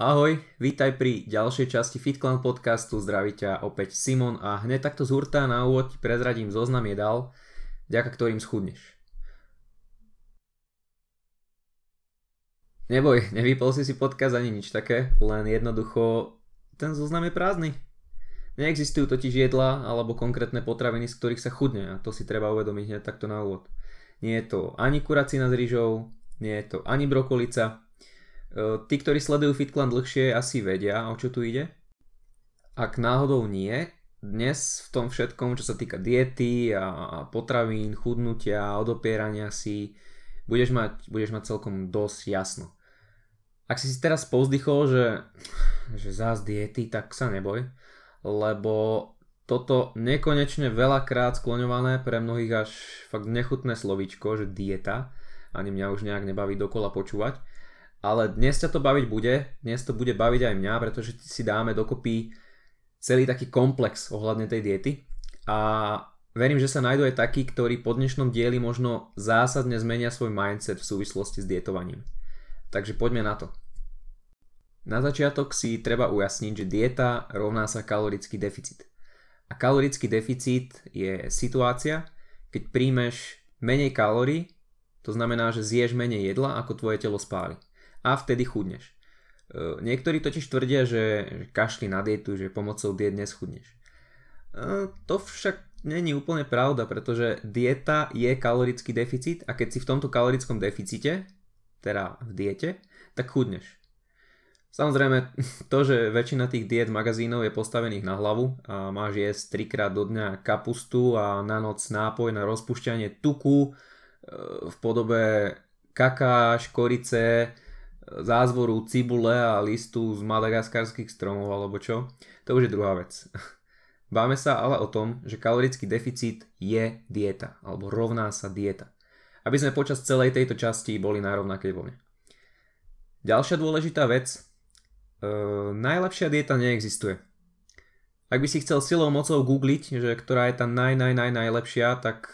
Ahoj, vítaj pri ďalšej časti FitClan podcastu, zdraví ťa opäť Simon a hneď takto z hurta na úvod ti prezradím zoznam jedál, ďaka ktorým schudneš. Neboj, nevypol si si podcast ani nič také, len jednoducho ten zoznam je prázdny. Neexistujú totiž jedla alebo konkrétne potraviny, z ktorých sa chudne a to si treba uvedomiť hneď takto na úvod. Nie je to ani kuracina s rýžou, nie je to ani brokolica, tí, ktorí sledujú FitClan dlhšie, asi vedia, o čo tu ide. Ak náhodou nie, dnes v tom všetkom, čo sa týka diety a potravín, chudnutia, odopierania si, budeš mať, budeš mať celkom dosť jasno. Ak si si teraz povzdychol, že, že zás diety, tak sa neboj, lebo toto nekonečne veľakrát skloňované pre mnohých až fakt nechutné slovíčko, že dieta, ani mňa už nejak nebaví dokola počúvať, ale dnes ťa to baviť bude, dnes to bude baviť aj mňa, pretože si dáme dokopy celý taký komplex ohľadne tej diety a verím, že sa nájdú aj takí, ktorí po dnešnom dieli možno zásadne zmenia svoj mindset v súvislosti s dietovaním. Takže poďme na to. Na začiatok si treba ujasniť, že dieta rovná sa kalorický deficit. A kalorický deficit je situácia, keď príjmeš menej kalórií, to znamená, že zješ menej jedla, ako tvoje telo spáli a vtedy chudneš. E, niektorí totiž tvrdia, že kašli na dietu, že pomocou diet neschudneš. E, to však není úplne pravda, pretože dieta je kalorický deficit a keď si v tomto kalorickom deficite, teda v diete, tak chudneš. Samozrejme, to, že väčšina tých diet magazínov je postavených na hlavu a máš jesť 3 krát do dňa kapustu a na noc nápoj na rozpušťanie tuku e, v podobe kaká, škorice, zázvoru cibule a listu z madagaskarských stromov alebo čo, to už je druhá vec. Báme sa ale o tom, že kalorický deficit je dieta, alebo rovná sa dieta. Aby sme počas celej tejto časti boli na rovnakej vlne. Ďalšia dôležitá vec, e, najlepšia dieta neexistuje. Ak by si chcel silou mocou googliť, že ktorá je tá naj, naj, naj, najlepšia, tak,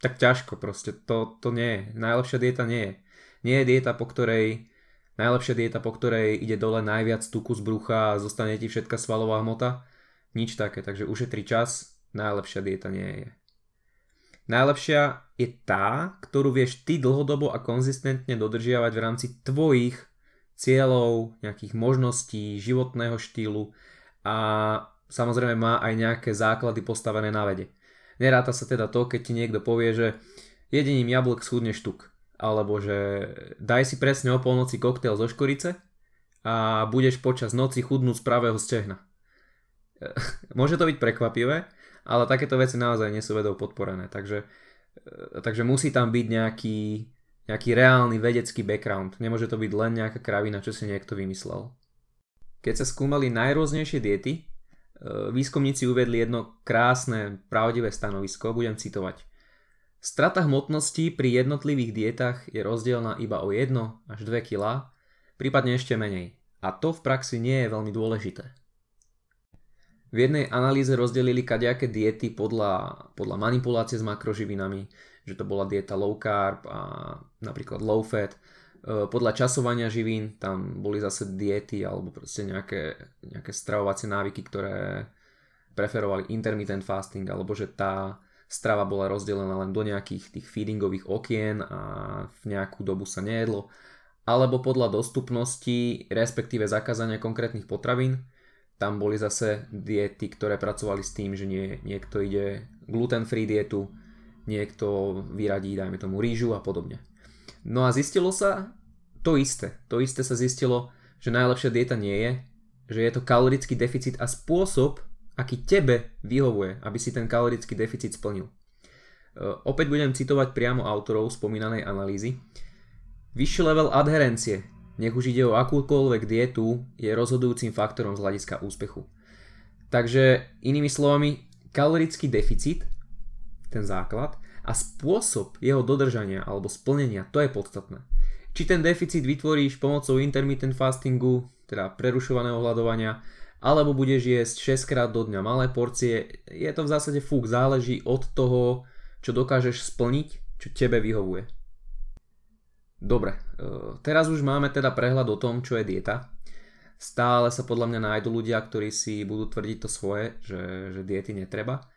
tak ťažko proste, to, to nie je. Najlepšia dieta nie je. Nie je dieta, po ktorej najlepšia dieta, po ktorej ide dole najviac tuku z brucha a zostane ti všetka svalová hmota. Nič také, takže ušetri čas, najlepšia dieta nie je. Najlepšia je tá, ktorú vieš ty dlhodobo a konzistentne dodržiavať v rámci tvojich cieľov, nejakých možností, životného štýlu a samozrejme má aj nejaké základy postavené na vede. Neráta sa teda to, keď ti niekto povie, že jedením jablk schudneš tuk alebo že daj si presne o polnoci koktail zo škorice a budeš počas noci chudnúť z pravého stehna. Môže to byť prekvapivé, ale takéto veci naozaj nie sú vedou podporené, takže, takže musí tam byť nejaký, nejaký reálny vedecký background. Nemôže to byť len nejaká kravina, čo si niekto vymyslel. Keď sa skúmali najrôznejšie diety, e, výskumníci uvedli jedno krásne, pravdivé stanovisko, budem citovať. Strata hmotnosti pri jednotlivých dietách je rozdielna iba o 1 až 2 kg, prípadne ešte menej. A to v praxi nie je veľmi dôležité. V jednej analýze rozdelili kadejaké diety podľa, podľa manipulácie s makroživinami, že to bola dieta low carb a napríklad low fat. E, podľa časovania živín tam boli zase diety alebo proste nejaké, nejaké stravovacie návyky, ktoré preferovali intermittent fasting alebo že tá strava bola rozdelená len do nejakých tých feedingových okien a v nejakú dobu sa nejedlo, alebo podľa dostupnosti, respektíve zakázania konkrétnych potravín. Tam boli zase diety, ktoré pracovali s tým, že nie, niekto ide gluten-free dietu, niekto vyradí, dajme tomu, rýžu a podobne. No a zistilo sa to isté. To isté sa zistilo, že najlepšia dieta nie je, že je to kalorický deficit a spôsob, aký tebe vyhovuje, aby si ten kalorický deficit splnil. E, opäť budem citovať priamo autorov spomínanej analýzy. Vyšší level adherencie, nech už ide o akúkoľvek dietu, je rozhodujúcim faktorom z hľadiska úspechu. Takže inými slovami, kalorický deficit, ten základ, a spôsob jeho dodržania alebo splnenia, to je podstatné. Či ten deficit vytvoríš pomocou intermittent fastingu, teda prerušovaného hľadovania, alebo budeš jesť 6 krát do dňa malé porcie, je to v zásade fúk, záleží od toho, čo dokážeš splniť, čo tebe vyhovuje. Dobre, e, teraz už máme teda prehľad o tom, čo je dieta. Stále sa podľa mňa nájdú ľudia, ktorí si budú tvrdiť to svoje, že, že diety netreba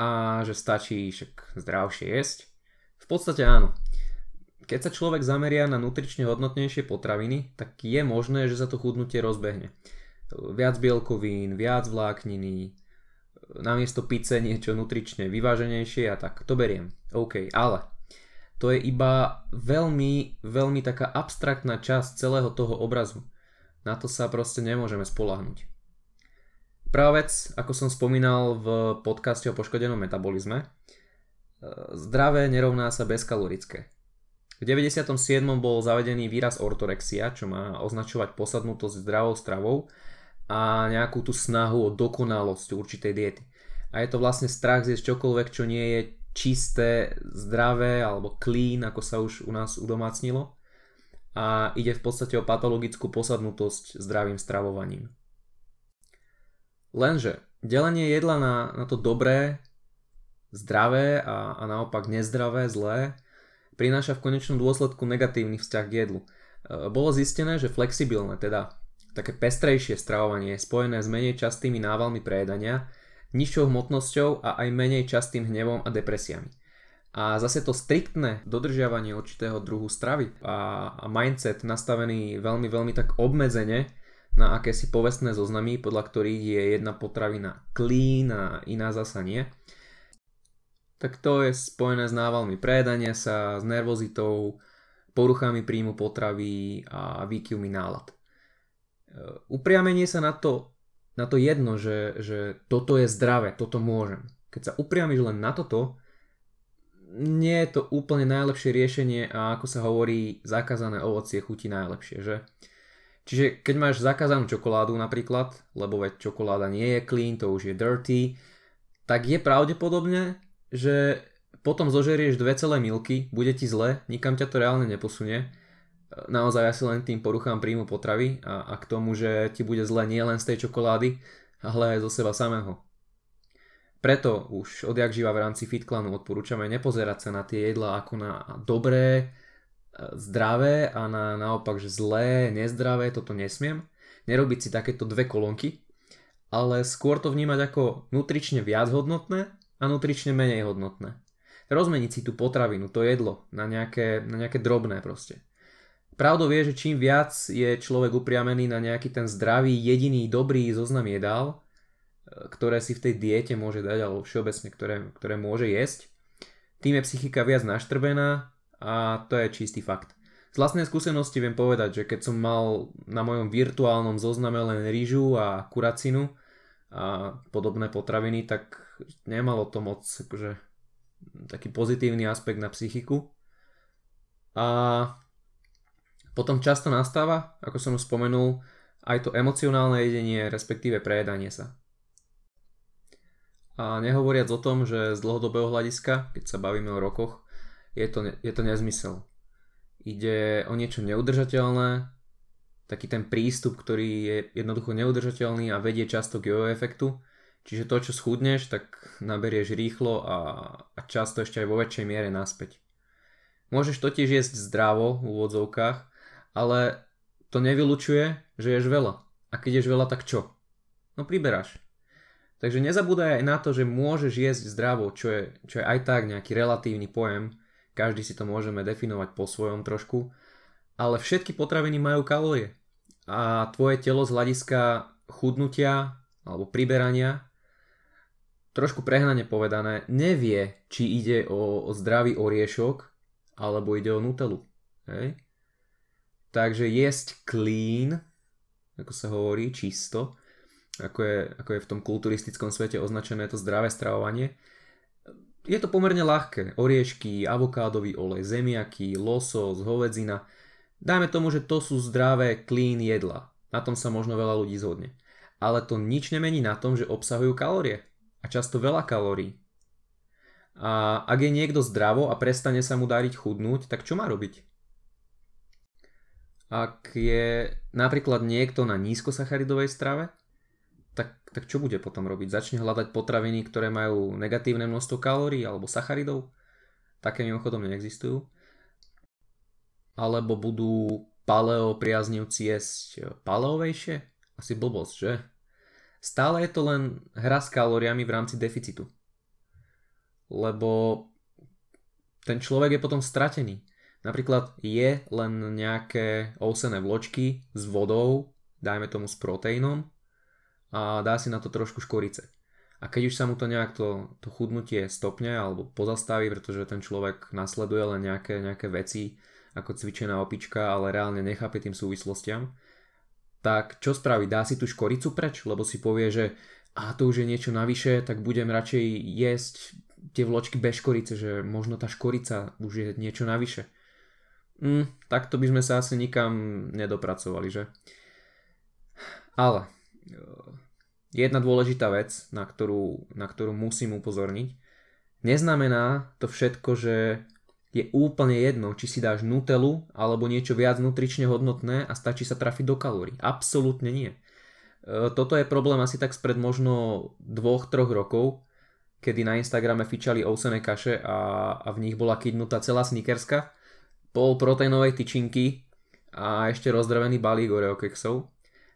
a že stačí však zdravšie jesť. V podstate áno. Keď sa človek zameria na nutrične hodnotnejšie potraviny, tak je možné, že sa to chudnutie rozbehne. Viac bielkovín, viac vlákniny, namiesto pice niečo nutrične vyváženejšie a tak, to beriem. OK, ale to je iba veľmi, veľmi taká abstraktná časť celého toho obrazu. Na to sa proste nemôžeme spolahnuť. Prvá vec, ako som spomínal v podcaste o poškodenom metabolizme, e, zdravé nerovná sa bezkalorické. V 97. bol zavedený výraz ortorexia, čo má označovať posadnutosť zdravou stravou a nejakú tú snahu o dokonalosť určitej diety. A je to vlastne strach zjesť čokoľvek, čo nie je čisté, zdravé alebo clean, ako sa už u nás udomácnilo. A ide v podstate o patologickú posadnutosť zdravým stravovaním. Lenže delenie jedla na, na to dobré, zdravé a, a naopak nezdravé, zlé, prináša v konečnom dôsledku negatívny vzťah k jedlu. E, bolo zistené, že flexibilné, teda také pestrejšie stravovanie spojené s menej častými návalmi prejedania nižšou hmotnosťou a aj menej častým hnevom a depresiami. A zase to striktné dodržiavanie určitého druhu stravy a, mindset nastavený veľmi, veľmi tak obmedzene na akési povestné zoznamy, podľa ktorých je jedna potravina clean a iná zasa nie, tak to je spojené s návalmi prejedania sa, s nervozitou, poruchami príjmu potravy a výkyvmi nálad. E, upriamenie sa na to na to jedno, že, že toto je zdravé, toto môžem. Keď sa upriamiš len na toto, nie je to úplne najlepšie riešenie a ako sa hovorí, zakázané ovocie chutí najlepšie, že? Čiže keď máš zakázanú čokoládu napríklad, lebo veď čokoláda nie je clean, to už je dirty, tak je pravdepodobne, že potom zožerieš dve celé milky, bude ti zle, nikam ťa to reálne neposunie naozaj asi len tým poruchám príjmu potravy a, a k tomu, že ti bude zle nie len z tej čokolády, ale aj zo seba samého. Preto už odjak živa v rámci FitClanu odporúčame nepozerať sa na tie jedlá ako na dobré, e, zdravé a na naopak, že zlé, nezdravé, toto nesmiem. Nerobiť si takéto dve kolónky, ale skôr to vnímať ako nutrične viac hodnotné a nutrične menej hodnotné. Rozmeniť si tú potravinu, to jedlo na nejaké, na nejaké drobné proste. Pravdou je, že čím viac je človek upriamený na nejaký ten zdravý, jediný, dobrý zoznam jedál, e, ktoré si v tej diete môže dať, alebo všeobecne, ktoré, ktoré môže jesť, tým je psychika viac naštrbená a to je čistý fakt. Z vlastnej skúsenosti viem povedať, že keď som mal na mojom virtuálnom zozname len rýžu a kuracinu a podobné potraviny, tak nemalo to moc akože, taký pozitívny aspekt na psychiku. A potom často nastáva, ako som už spomenul, aj to emocionálne jedenie, respektíve prejedanie sa. A nehovoriac o tom, že z dlhodobého hľadiska, keď sa bavíme o rokoch, je to, je to nezmysel. Ide o niečo neudržateľné, taký ten prístup, ktorý je jednoducho neudržateľný a vedie často k jojo efektu. Čiže to, čo schudneš, tak naberieš rýchlo a, a často ešte aj vo väčšej miere naspäť. Môžeš totiž jesť zdravo v úvodzovkách, ale to nevylučuje, že ješ veľa. A keď ješ veľa, tak čo? No priberáš. Takže nezabúdaj aj na to, že môžeš jesť zdravo, čo je, čo je aj tak nejaký relatívny pojem, každý si to môžeme definovať po svojom trošku, ale všetky potraviny majú kalórie a tvoje telo z hľadiska chudnutia alebo priberania trošku prehnane povedané, nevie, či ide o, zdravý oriešok alebo ide o nutelu. Hej? Takže jesť clean, ako sa hovorí, čisto, ako je, ako je v tom kulturistickom svete označené to zdravé stravovanie, je to pomerne ľahké. Oriešky, avokádový olej, zemiaky, losos, hovedzina. Dajme tomu, že to sú zdravé, clean jedla. Na tom sa možno veľa ľudí zhodne. Ale to nič nemení na tom, že obsahujú kalórie. A často veľa kalórií. A ak je niekto zdravo a prestane sa mu dariť chudnúť, tak čo má robiť? Ak je napríklad niekto na nízkosacharidovej strave, tak, tak čo bude potom robiť? Začne hľadať potraviny, ktoré majú negatívne množstvo kalórií alebo sacharidov? Také mimochodom neexistujú. alebo budú paleo priaznivci jesť paleovejšie? Asi blbosť, že? Stále je to len hra s kalóriami v rámci deficitu. Lebo ten človek je potom stratený. Napríklad je len nejaké ousené vločky s vodou, dajme tomu s proteínom a dá si na to trošku škorice. A keď už sa mu to nejak to, to chudnutie stopne alebo pozastaví, pretože ten človek nasleduje len nejaké, nejaké veci ako cvičená opička, ale reálne nechápe tým súvislostiam, tak čo spraví? Dá si tú škoricu preč, lebo si povie, že a to už je niečo navyše, tak budem radšej jesť tie vločky bez škorice, že možno tá škorica už je niečo navyše. Mm, takto by sme sa asi nikam nedopracovali, že? Ale jedna dôležitá vec, na ktorú, na ktorú musím upozorniť. Neznamená to všetko, že je úplne jedno, či si dáš nutelu alebo niečo viac nutrične hodnotné a stačí sa trafiť do kalórií. Absolútne nie. E, toto je problém asi tak spred možno dvoch, troch rokov, kedy na Instagrame fičali ousené kaše a, a v nich bola kydnutá celá snickerska, pol proteínovej tyčinky a ešte rozdrvený balík Oreo keksov.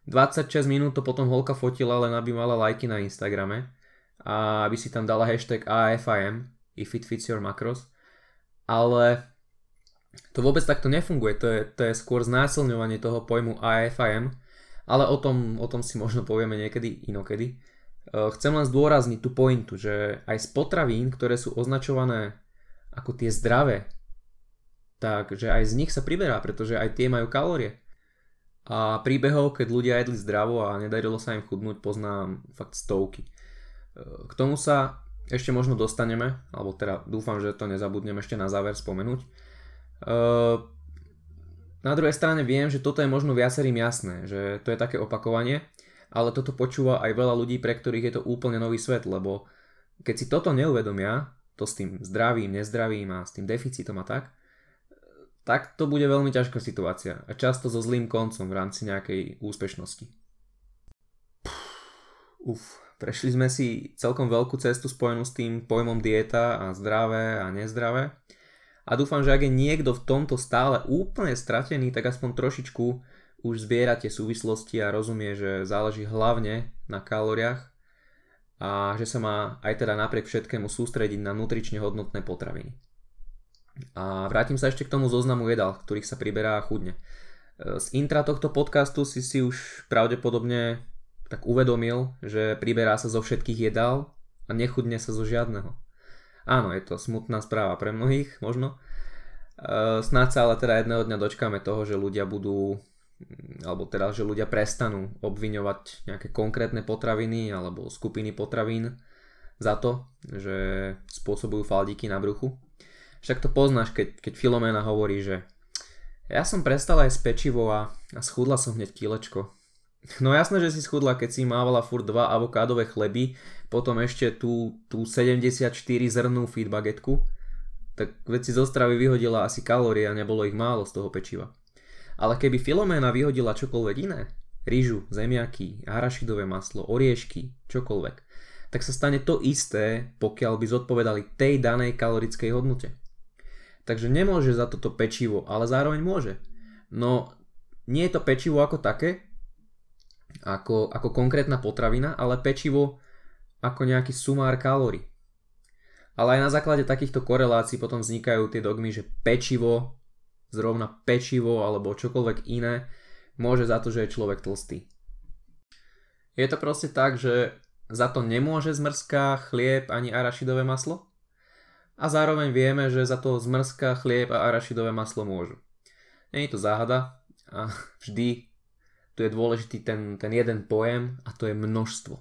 26 minút to potom holka fotila, len aby mala lajky na Instagrame a aby si tam dala hashtag AFIM, if it fits your macros. Ale to vôbec takto nefunguje, to je, to je skôr znásilňovanie toho pojmu AFIM, ale o tom, o tom si možno povieme niekedy inokedy. E, chcem len zdôrazniť tú pointu, že aj z potravín, ktoré sú označované ako tie zdravé, takže aj z nich sa priberá, pretože aj tie majú kalórie. A príbehov, keď ľudia jedli zdravo a nedarilo sa im chudnúť, poznám fakt stovky. E, k tomu sa ešte možno dostaneme, alebo teda dúfam, že to nezabudnem ešte na záver spomenúť. E, na druhej strane viem, že toto je možno viacerým jasné, že to je také opakovanie, ale toto počúva aj veľa ľudí, pre ktorých je to úplne nový svet, lebo keď si toto neuvedomia, to s tým zdravím, nezdravím a s tým deficitom a tak, tak to bude veľmi ťažká situácia a často so zlým koncom v rámci nejakej úspešnosti. Uf, prešli sme si celkom veľkú cestu spojenú s tým pojmom dieta a zdravé a nezdravé. A dúfam, že ak je niekto v tomto stále úplne stratený, tak aspoň trošičku už zbiera tie súvislosti a rozumie, že záleží hlavne na kalóriách a že sa má aj teda napriek všetkému sústrediť na nutrične hodnotné potraviny. A vrátim sa ešte k tomu zoznamu jedal, ktorých sa priberá chudne. E, z intra tohto podcastu si si už pravdepodobne tak uvedomil, že priberá sa zo všetkých jedál a nechudne sa zo žiadneho. Áno, je to smutná správa pre mnohých, možno. E, snáď sa ale teda jedného dňa dočkáme toho, že ľudia budú alebo teda, že ľudia prestanú obviňovať nejaké konkrétne potraviny alebo skupiny potravín za to, že spôsobujú faldiky na bruchu. Však to poznáš, keď, keď Filomena hovorí, že ja som prestala aj pečivo a, a schudla som hneď kilečko. No jasné, že si schudla, keď si mávala furt dva avokádové chleby, potom ešte tú, tú 74 zrnú feed tak veď zo stravy vyhodila asi kalórie a nebolo ich málo z toho pečiva. Ale keby Filoména vyhodila čokoľvek iné, rýžu, zemiaky, arašidové maslo, oriešky, čokoľvek, tak sa stane to isté, pokiaľ by zodpovedali tej danej kalorickej hodnote. Takže nemôže za toto pečivo, ale zároveň môže. No nie je to pečivo ako také, ako, ako konkrétna potravina, ale pečivo ako nejaký sumár kalórií. Ale aj na základe takýchto korelácií potom vznikajú tie dogmy, že pečivo, zrovna pečivo alebo čokoľvek iné, môže za to, že je človek tlstý. Je to proste tak, že za to nemôže zmrzká chlieb ani arašidové maslo? A zároveň vieme, že za to zmrzka, chlieb a arašidové maslo môžu. Je to záhada a vždy tu je dôležitý ten, ten jeden pojem a to je množstvo.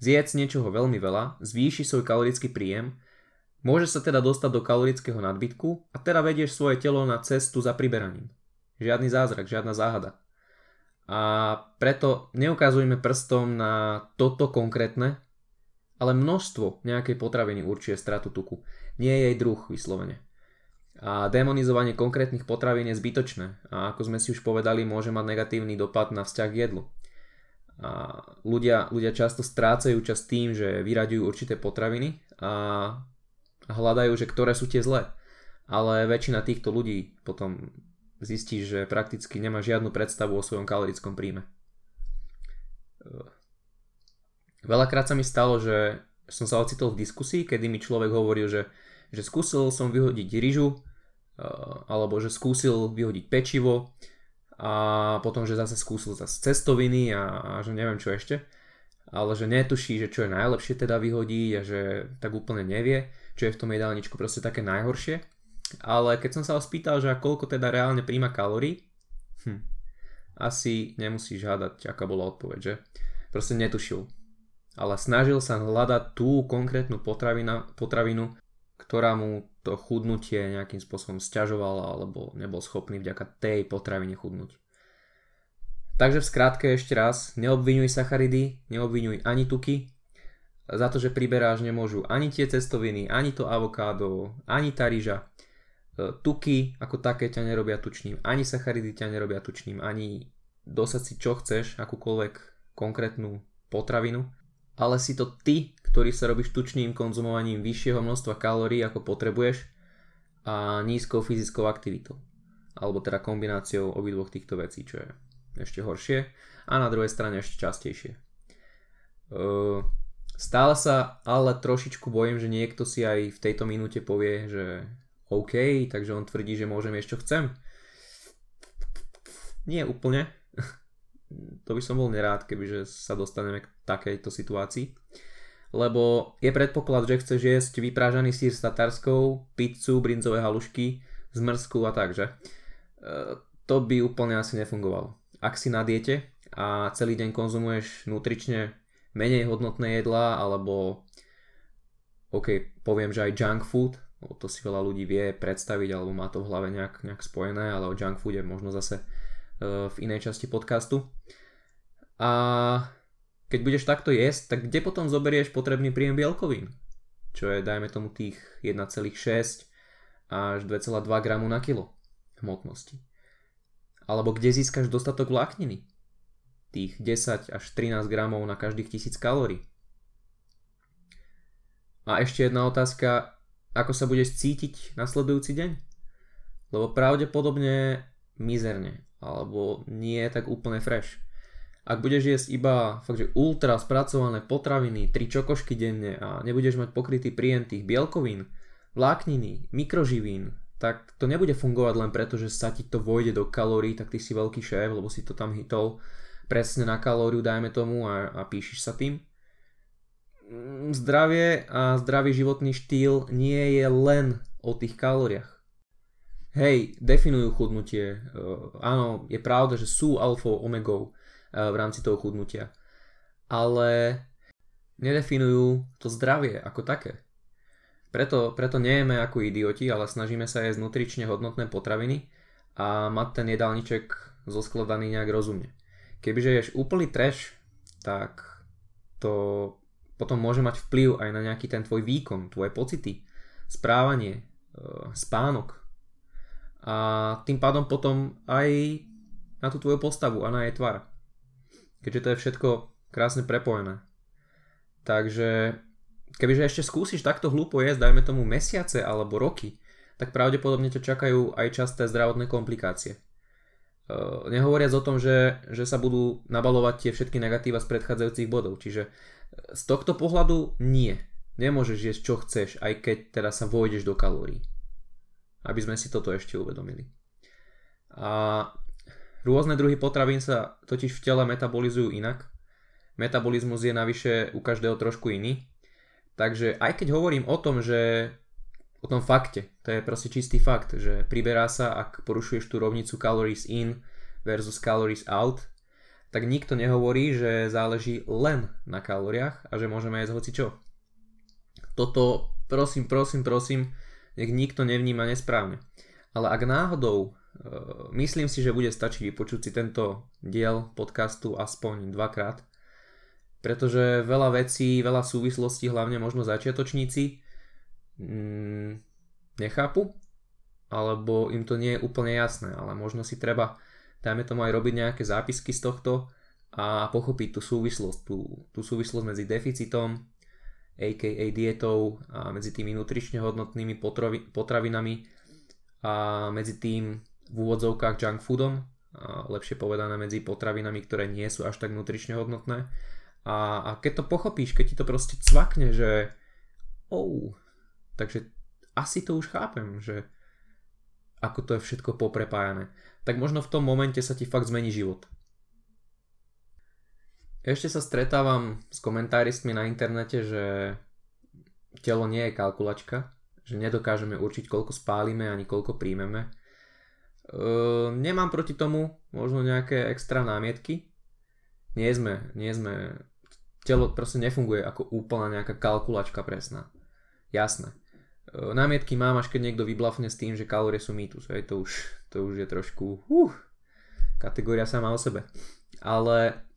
Zjedz niečoho veľmi veľa, zvýši svoj kalorický príjem, môže sa teda dostať do kalorického nadbytku a teda vedieš svoje telo na cestu za priberaním. Žiadny zázrak, žiadna záhada. A preto neukazujme prstom na toto konkrétne, ale množstvo nejakej potraviny určuje stratu tuku. Nie je jej druh vyslovene. A demonizovanie konkrétnych potravín je zbytočné a ako sme si už povedali, môže mať negatívny dopad na vzťah k jedlu. A ľudia, ľudia často strácajú čas tým, že vyraďujú určité potraviny a hľadajú, že ktoré sú tie zlé. Ale väčšina týchto ľudí potom zistíš, že prakticky nemá žiadnu predstavu o svojom kalorickom príjme. Veľakrát sa mi stalo, že som sa ocitol v diskusii, kedy mi človek hovoril, že, že skúsil som vyhodiť ryžu, alebo že skúsil vyhodiť pečivo a potom, že zase skúsil zase cestoviny a, a že neviem čo ešte ale že netuší, že čo je najlepšie teda vyhodí a že tak úplne nevie, čo je v tom jedálničku proste také najhoršie. Ale keď som sa ho spýtal, že koľko teda reálne príjma kalórií, hm, asi nemusíš hádať, aká bola odpoveď, že? Proste netušil. Ale snažil sa hľadať tú konkrétnu potravina, potravinu, ktorá mu to chudnutie nejakým spôsobom stiažovala alebo nebol schopný vďaka tej potravine chudnúť. Takže v skratke ešte raz, neobvinuj sacharidy, neobvinuj ani tuky, za to, že priberáš nemôžu ani tie cestoviny, ani to avokádo, ani tá ryža. E, tuky ako také ťa nerobia tučným, ani sacharidy ťa nerobia tučným, ani dosať si čo chceš, akúkoľvek konkrétnu potravinu, ale si to ty, ktorý sa robíš tučným konzumovaním vyššieho množstva kalórií ako potrebuješ a nízkou fyzickou aktivitou. Alebo teda kombináciou obidvoch týchto vecí, čo je ešte horšie a na druhej strane ešte častejšie. Stále sa ale trošičku bojím, že niekto si aj v tejto minúte povie, že OK, takže on tvrdí, že môžem ešte chcem. Nie úplne. To by som bol nerád, kebyže sa dostaneme k takejto situácii. Lebo je predpoklad, že chceš jesť vyprážaný sír s tatarskou, pizzu, brinzové halušky, zmrzku a takže. E, to by úplne asi nefungovalo ak si na diete a celý deň konzumuješ nutrične menej hodnotné jedlá alebo OK, poviem, že aj junk food, to si veľa ľudí vie predstaviť alebo má to v hlave nejak, nejak spojené, ale o junk foode možno zase uh, v inej časti podcastu. A keď budeš takto jesť, tak kde potom zoberieš potrebný príjem bielkovín? Čo je, dajme tomu, tých 1,6 až 2,2 gramu na kilo hmotnosti. Alebo kde získaš dostatok vlákniny? Tých 10 až 13 gramov na každých 1000 kalórií. A ešte jedna otázka, ako sa budeš cítiť nasledujúci deň? Lebo pravdepodobne mizerne, alebo nie tak úplne fresh. Ak budeš jesť iba fakt, že ultra spracované potraviny, 3 čokošky denne a nebudeš mať pokrytý príjem tých bielkovín, vlákniny, mikroživín, tak to nebude fungovať len preto, že sa ti to vojde do kalórií, tak ty si veľký šéf, lebo si to tam hitol presne na kalóriu, dajme tomu, a, a píšiš sa tým. Mm, zdravie a zdravý životný štýl nie je len o tých kalóriách. Hej, definujú chudnutie. Uh, áno, je pravda, že sú alfa omegou uh, v rámci toho chudnutia. Ale nedefinujú to zdravie ako také. Preto, preto nejeme ako idioti, ale snažíme sa jesť nutrične hodnotné potraviny a mať ten jedálniček zoskladaný nejak rozumne. Kebyže ješ úplný trash, tak to potom môže mať vplyv aj na nejaký ten tvoj výkon, tvoje pocity, správanie, e, spánok. A tým pádom potom aj na tú tvoju postavu a na jej tvar. Keďže to je všetko krásne prepojené. Takže kebyže ešte skúsiš takto hlúpo jesť, dajme tomu mesiace alebo roky, tak pravdepodobne ťa čakajú aj časté zdravotné komplikácie. Uh, nehovoriac o tom, že, že sa budú nabalovať tie všetky negatíva z predchádzajúcich bodov. Čiže e, z tohto pohľadu nie. Nemôžeš jesť čo chceš, aj keď teda sa vojdeš do kalórií. Aby sme si toto ešte uvedomili. A rôzne druhy potravín sa totiž v tele metabolizujú inak. Metabolizmus je navyše u každého trošku iný Takže aj keď hovorím o tom, že o tom fakte, to je proste čistý fakt, že priberá sa, ak porušuješ tú rovnicu calories in versus calories out, tak nikto nehovorí, že záleží len na kalóriách a že môžeme jesť hoci čo. Toto prosím, prosím, prosím, nech nikto nevníma nesprávne. Ale ak náhodou e, myslím si, že bude stačiť vypočuť si tento diel podcastu aspoň dvakrát, pretože veľa vecí, veľa súvislostí, hlavne možno začiatočníci mm, nechápu, alebo im to nie je úplne jasné, ale možno si treba, dajme tomu aj robiť nejaké zápisky z tohto a pochopiť tú súvislosť, tú, tú súvislosť medzi deficitom, aka dietou a medzi tými nutrične hodnotnými potravi, potravinami a medzi tým, v úvodzovkách junk foodom, lepšie povedané medzi potravinami, ktoré nie sú až tak nutrične hodnotné. A, a keď to pochopíš, keď ti to proste cvakne, že oh, takže asi to už chápem, že ako to je všetko poprepájané, tak možno v tom momente sa ti fakt zmení život. Ešte sa stretávam s komentáristmi na internete, že telo nie je kalkulačka, že nedokážeme určiť, koľko spálime ani koľko príjmeme. E, nemám proti tomu možno nejaké extra námietky. Nie sme, nie sme, telo proste nefunguje ako úplná nejaká kalkulačka presná. Jasné. E, námietky mám, až keď niekto vyblafne s tým, že kalórie sú mýtus. Hej, to, už, to už je trošku uh, kategória sama o sebe. Ale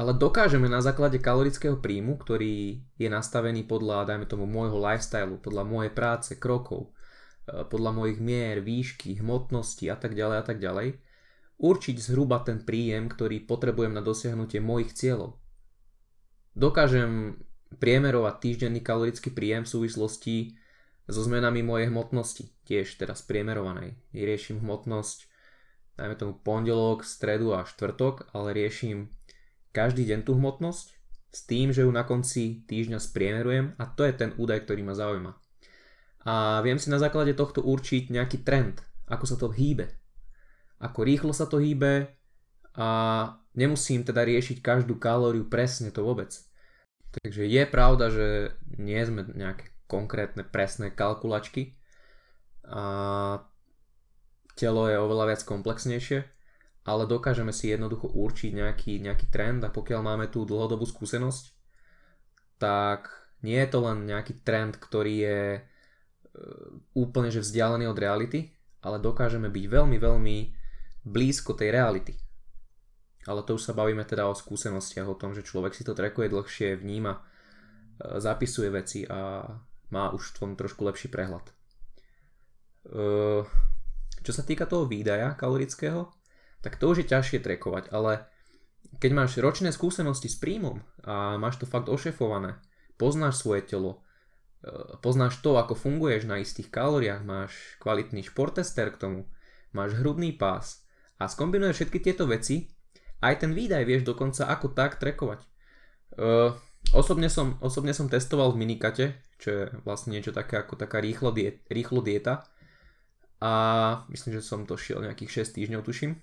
ale dokážeme na základe kalorického príjmu, ktorý je nastavený podľa, dajme tomu, môjho lifestylu, podľa mojej práce, krokov, e, podľa mojich mier, výšky, hmotnosti a tak ďalej a tak ďalej, určiť zhruba ten príjem, ktorý potrebujem na dosiahnutie mojich cieľov. Dokážem priemerovať týždenný kalorický príjem v súvislosti so zmenami mojej hmotnosti, tiež teraz priemerovanej. Riešim hmotnosť, dajme tomu pondelok, stredu a štvrtok, ale riešim každý deň tú hmotnosť s tým, že ju na konci týždňa spriemerujem a to je ten údaj, ktorý ma zaujíma. A viem si na základe tohto určiť nejaký trend, ako sa to hýbe, ako rýchlo sa to hýbe a nemusím teda riešiť každú kalóriu presne to vôbec. Takže je pravda, že nie sme nejaké konkrétne presné kalkulačky a telo je oveľa viac komplexnejšie ale dokážeme si jednoducho určiť nejaký, nejaký trend a pokiaľ máme tú dlhodobú skúsenosť, tak nie je to len nejaký trend, ktorý je e, úplne že vzdialený od reality, ale dokážeme byť veľmi, veľmi blízko tej reality. Ale to už sa bavíme teda o skúsenostiach, o tom, že človek si to trekuje dlhšie, vníma, e, zapisuje veci a má už v tom trošku lepší prehľad. E, čo sa týka toho výdaja kalorického, tak to už je ťažšie trekovať, ale keď máš ročné skúsenosti s príjmom a máš to fakt ošefované, poznáš svoje telo, e, poznáš to, ako funguješ na istých kalóriách, máš kvalitný športester k tomu, máš hrudný pás a skombinuješ všetky tieto veci, aj ten výdaj vieš dokonca ako tak trekovať. Uh, osobne, som, osobne som testoval v minikate, čo je vlastne niečo také ako taká rýchlo, diet, rýchlo dieta a myslím, že som to šiel nejakých 6 týždňov tuším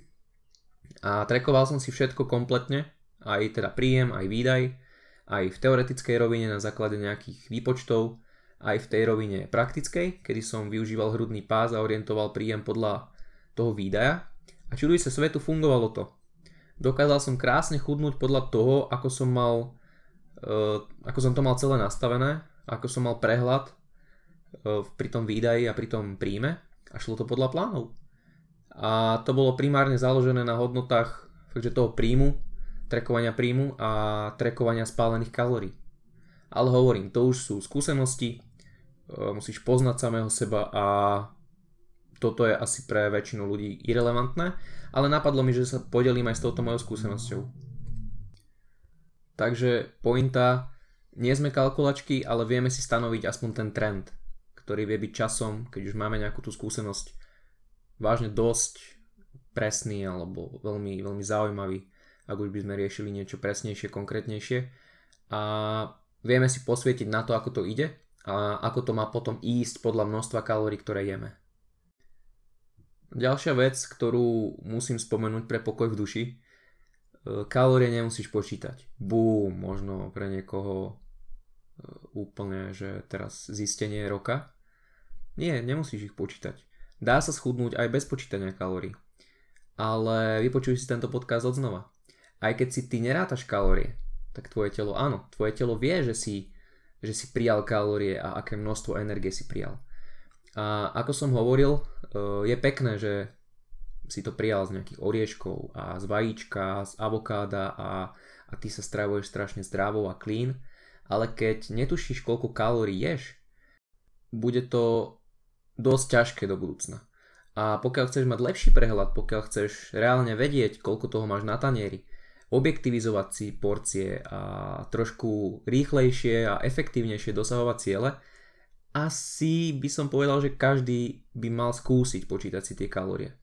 a trekoval som si všetko kompletne, aj teda príjem, aj výdaj, aj v teoretickej rovine na základe nejakých výpočtov, aj v tej rovine praktickej, kedy som využíval hrudný pás a orientoval príjem podľa toho výdaja. A čuduj sa svetu, fungovalo to. Dokázal som krásne chudnúť podľa toho, ako som mal, uh, ako som to mal celé nastavené, ako som mal prehľad uh, pri tom výdaji a pri tom príjme. A šlo to podľa plánov a to bolo primárne založené na hodnotách takže toho príjmu, trekovania príjmu a trekovania spálených kalórií. Ale hovorím, to už sú skúsenosti, e, musíš poznať samého seba a toto je asi pre väčšinu ľudí irrelevantné, ale napadlo mi, že sa podelím aj s touto mojou skúsenosťou. Takže pointa, nie sme kalkulačky, ale vieme si stanoviť aspoň ten trend, ktorý vie byť časom, keď už máme nejakú tú skúsenosť, vážne dosť presný alebo veľmi, veľmi zaujímavý, ak už by sme riešili niečo presnejšie, konkrétnejšie. A vieme si posvietiť na to, ako to ide a ako to má potom ísť podľa množstva kalórií, ktoré jeme. Ďalšia vec, ktorú musím spomenúť pre pokoj v duši, e, kalórie nemusíš počítať. Bú, možno pre niekoho e, úplne, že teraz zistenie roka. Nie, nemusíš ich počítať. Dá sa schudnúť aj bez počítania kalórií. Ale vypočuj si tento podcast odznova. Aj keď si ty nerátaš kalórie, tak tvoje telo áno, tvoje telo vie, že si, že si prijal kalórie a aké množstvo energie si prijal. A ako som hovoril, e, je pekné, že si to prijal z nejakých orieškov a z vajíčka, z avokáda a, a ty sa stravuješ strašne zdravo a clean, ale keď netušíš, koľko kalórií ješ, bude to dosť ťažké do budúcna. A pokiaľ chceš mať lepší prehľad, pokiaľ chceš reálne vedieť, koľko toho máš na tanieri, objektivizovať si porcie a trošku rýchlejšie a efektívnejšie dosahovať ciele, asi by som povedal, že každý by mal skúsiť počítať si tie kalórie.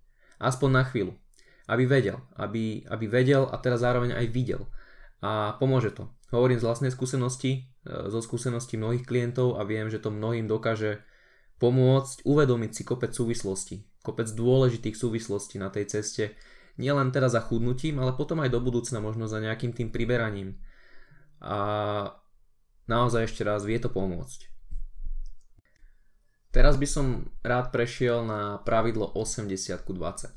Aspoň na chvíľu. Aby vedel. Aby, aby vedel a teraz zároveň aj videl. A pomôže to. Hovorím z vlastnej skúsenosti, e, zo skúsenosti mnohých klientov a viem, že to mnohým dokáže pomôcť uvedomiť si kopec súvislostí, kopec dôležitých súvislostí na tej ceste, nielen teda za chudnutím, ale potom aj do budúcna možno za nejakým tým priberaním. A naozaj ešte raz vie to pomôcť. Teraz by som rád prešiel na pravidlo 80 ku 20.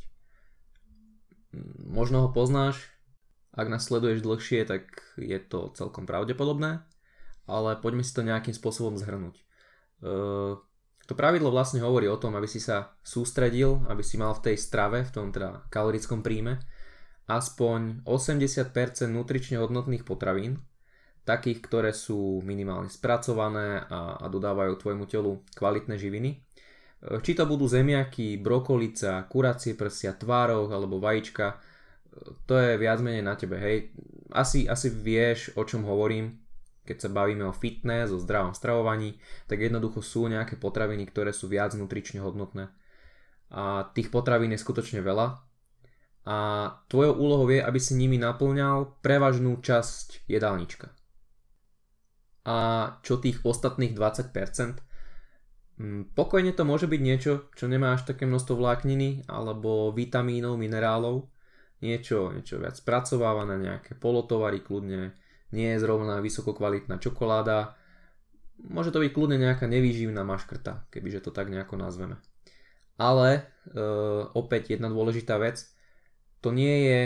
Možno ho poznáš, ak nás sleduješ dlhšie, tak je to celkom pravdepodobné, ale poďme si to nejakým spôsobom zhrnúť. To pravidlo vlastne hovorí o tom, aby si sa sústredil, aby si mal v tej strave, v tom teda kalorickom príjme, aspoň 80% nutrične hodnotných potravín, takých, ktoré sú minimálne spracované a, a dodávajú tvojmu telu kvalitné živiny. E, či to budú zemiaky, brokolica, kuracie prsia, tvárov alebo vajíčka, e, to je viac menej na tebe, hej. Asi, asi vieš, o čom hovorím, keď sa bavíme o fitness, o zdravom stravovaní, tak jednoducho sú nejaké potraviny, ktoré sú viac nutrične hodnotné. A tých potravín je skutočne veľa. A tvojou úlohou je, aby si nimi naplňal prevažnú časť jedálnička a čo tých ostatných 20%. Mm, pokojne to môže byť niečo, čo nemá až také množstvo vlákniny alebo vitamínov, minerálov, niečo, niečo viac spracovávané, nejaké polotovary kľudne, nie je zrovna vysokokvalitná čokoláda, môže to byť kľudne nejaká nevýživná maškrta, kebyže to tak nejako nazveme. Ale e, opäť jedna dôležitá vec, to nie je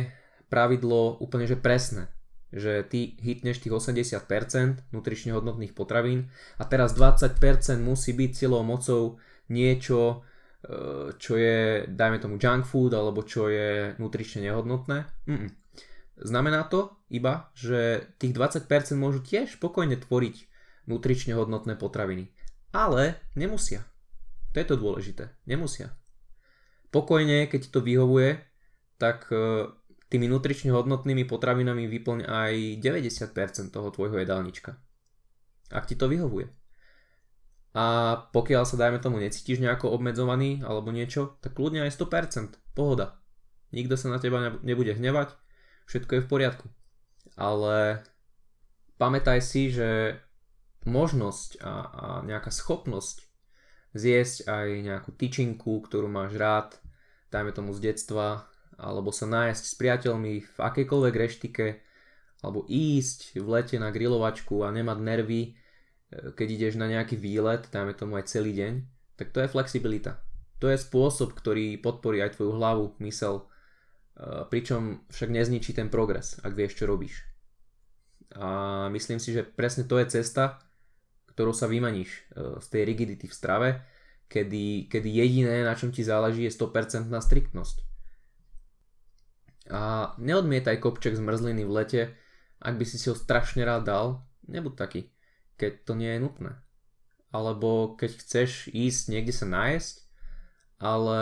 pravidlo úplne že presné že ty hitneš tých 80% nutrične hodnotných potravín a teraz 20% musí byť silou mocou niečo, e, čo je, dajme tomu junk food, alebo čo je nutrične nehodnotné. Mm-mm. Znamená to iba, že tých 20% môžu tiež spokojne tvoriť nutrične hodnotné potraviny. Ale nemusia. To je to dôležité. Nemusia. Pokojne, keď ti to vyhovuje, tak e, tými nutrične hodnotnými potravinami vyplň aj 90% toho tvojho jedálnička. Ak ti to vyhovuje. A pokiaľ sa dajme tomu necítiš nejako obmedzovaný alebo niečo, tak kľudne aj 100%. Pohoda. Nikto sa na teba nebude hnevať, všetko je v poriadku. Ale pamätaj si, že možnosť a, a nejaká schopnosť zjesť aj nejakú tyčinku, ktorú máš rád, dajme tomu z detstva, alebo sa nájsť s priateľmi v akejkoľvek reštike, alebo ísť v lete na grilovačku a nemať nervy, e, keď ideš na nejaký výlet, dáme tomu aj celý deň, tak to je flexibilita. To je spôsob, ktorý podporí aj tvoju hlavu, mysel, pričom však nezničí ten progres, ak vieš, čo robíš. A myslím si, že presne to je cesta, ktorou sa vymaníš e, z tej rigidity v strave, kedy, kedy jediné, na čom ti záleží, je 100% striktnosť. A neodmietaj kopček zmrzliny v lete, ak by si si ho strašne rád dal, nebuď taký, keď to nie je nutné. Alebo keď chceš ísť niekde sa nájsť, ale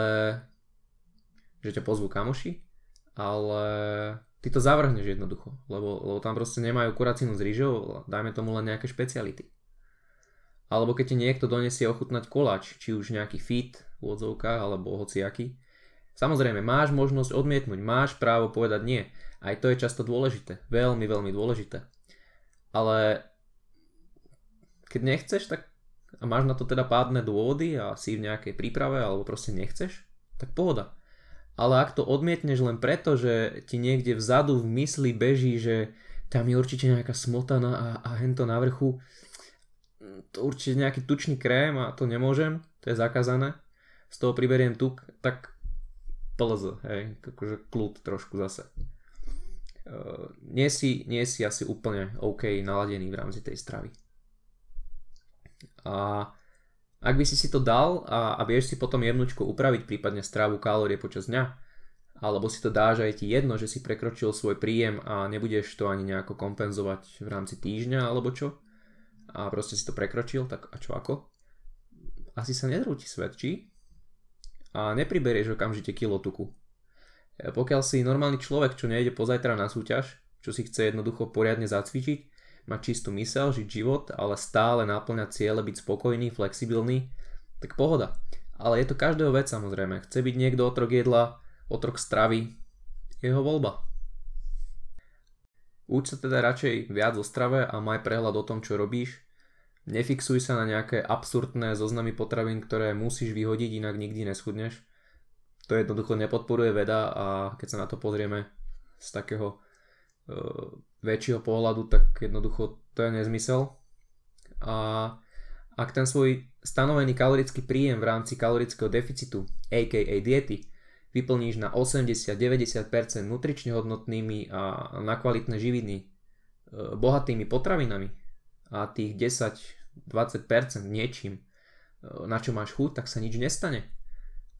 že ťa pozvú kamoši, ale ty to zavrhneš jednoducho, lebo, lebo tam proste nemajú kuracinu s rýžou, dajme tomu len nejaké špeciality. Alebo keď ti niekto donesie ochutnať koláč, či už nejaký fit v odzovkách, alebo hociaký, Samozrejme, máš možnosť odmietnúť, máš právo povedať nie. Aj to je často dôležité. Veľmi, veľmi dôležité. Ale keď nechceš, tak a máš na to teda pádne dôvody a si v nejakej príprave alebo proste nechceš, tak pohoda. Ale ak to odmietneš len preto, že ti niekde vzadu v mysli beží, že tam je určite nejaká smotana a, a hento na vrchu, to určite nejaký tučný krém a to nemôžem, to je zakázané, z toho priberiem tuk, tak plz, hej, akože kľud trošku zase. Uh, nie, si, nie si asi úplne OK naladený v rámci tej stravy. A ak by si si to dal a, a vieš si potom jemnučko upraviť prípadne stravu kalórie počas dňa, alebo si to dáš aj ti jedno, že si prekročil svoj príjem a nebudeš to ani nejako kompenzovať v rámci týždňa alebo čo, a proste si to prekročil, tak a čo ako? Asi sa nezrúti svet, či? a nepriberieš okamžite kilo tuku. Pokiaľ si normálny človek, čo nejde pozajtra na súťaž, čo si chce jednoducho poriadne zacvičiť, mať čistú mysel, žiť život, ale stále naplňať ciele, byť spokojný, flexibilný, tak pohoda. Ale je to každého vec samozrejme. Chce byť niekto otrok jedla, otrok stravy, jeho voľba. Uč sa teda radšej viac o strave a maj prehľad o tom, čo robíš. Nefixuj sa na nejaké absurdné zoznamy potravín, ktoré musíš vyhodiť, inak nikdy neschudneš. To jednoducho nepodporuje veda a keď sa na to pozrieme z takého väčšieho pohľadu, tak jednoducho to je nezmysel. A ak ten svoj stanovený kalorický príjem v rámci kalorického deficitu, aka diety, vyplníš na 80-90% nutrične hodnotnými a na kvalitné živiny e, bohatými potravinami a tých 10-20% niečím, e, na čo máš chuť, tak sa nič nestane.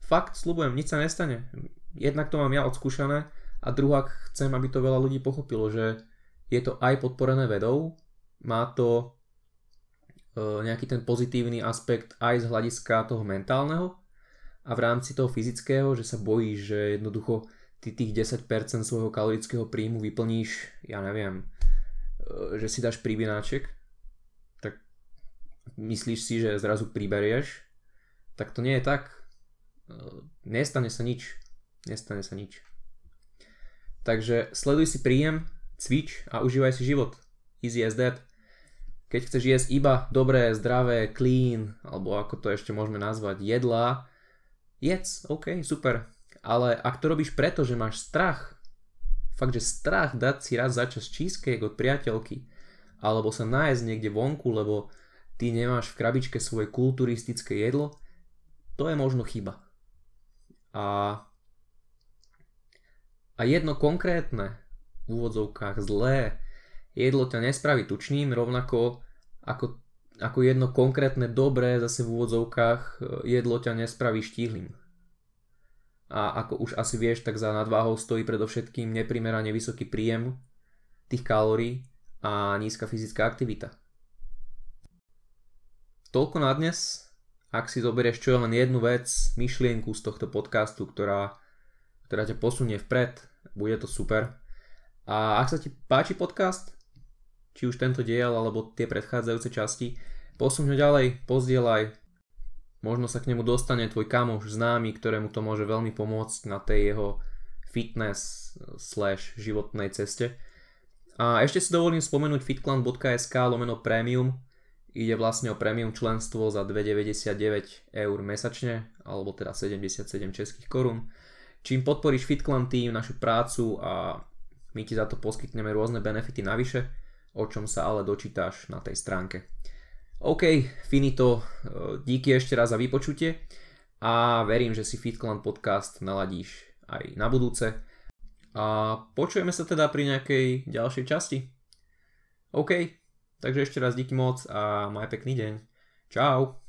Fakt, slubujem, nič sa nestane. Jednak to mám ja odskúšané a druhá chcem, aby to veľa ľudí pochopilo, že je to aj podporené vedou, má to e, nejaký ten pozitívny aspekt aj z hľadiska toho mentálneho, a v rámci toho fyzického, že sa bojíš, že jednoducho ty tých 10% svojho kalorického príjmu vyplníš, ja neviem, e, že si dáš príbináček, tak myslíš si, že zrazu priberieš, tak to nie je tak. E, nestane sa nič. Nestane sa nič. Takže sleduj si príjem, cvič a užívaj si život. Easy as that. Keď chceš jesť iba dobré, zdravé, clean, alebo ako to ešte môžeme nazvať, jedlá, jedz, OK, super. Ale ak to robíš preto, že máš strach, fakt, že strach dať si raz za čas cheesecake od priateľky, alebo sa nájsť niekde vonku, lebo ty nemáš v krabičke svoje kulturistické jedlo, to je možno chyba. A, a jedno konkrétne, v úvodzovkách zlé, jedlo ťa nespraví tučným, rovnako ako ako jedno konkrétne dobré, zase v úvodzovkách, e, jedlo ťa nespraví štíhlým. A ako už asi vieš, tak za nadváhou stojí predovšetkým neprimerane vysoký príjem tých kalórií a nízka fyzická aktivita. Toľko na dnes. Ak si zoberieš čo len jednu vec, myšlienku z tohto podcastu, ktorá, ktorá ťa posunie vpred, bude to super. A ak sa ti páči podcast, či už tento diel alebo tie predchádzajúce časti, posuň ho ďalej, pozdielaj, možno sa k nemu dostane tvoj kamoš známy, ktorému to môže veľmi pomôcť na tej jeho fitness slash životnej ceste. A ešte si dovolím spomenúť fitclan.sk lomeno premium. Ide vlastne o premium členstvo za 2,99 eur mesačne, alebo teda 77 českých korún. Čím podporíš Fitclan tým, našu prácu a my ti za to poskytneme rôzne benefity navyše o čom sa ale dočítaš na tej stránke. OK, finito, díky ešte raz za vypočutie a verím, že si FitClan podcast naladíš aj na budúce. A počujeme sa teda pri nejakej ďalšej časti. OK, takže ešte raz díky moc a maj pekný deň. Čau.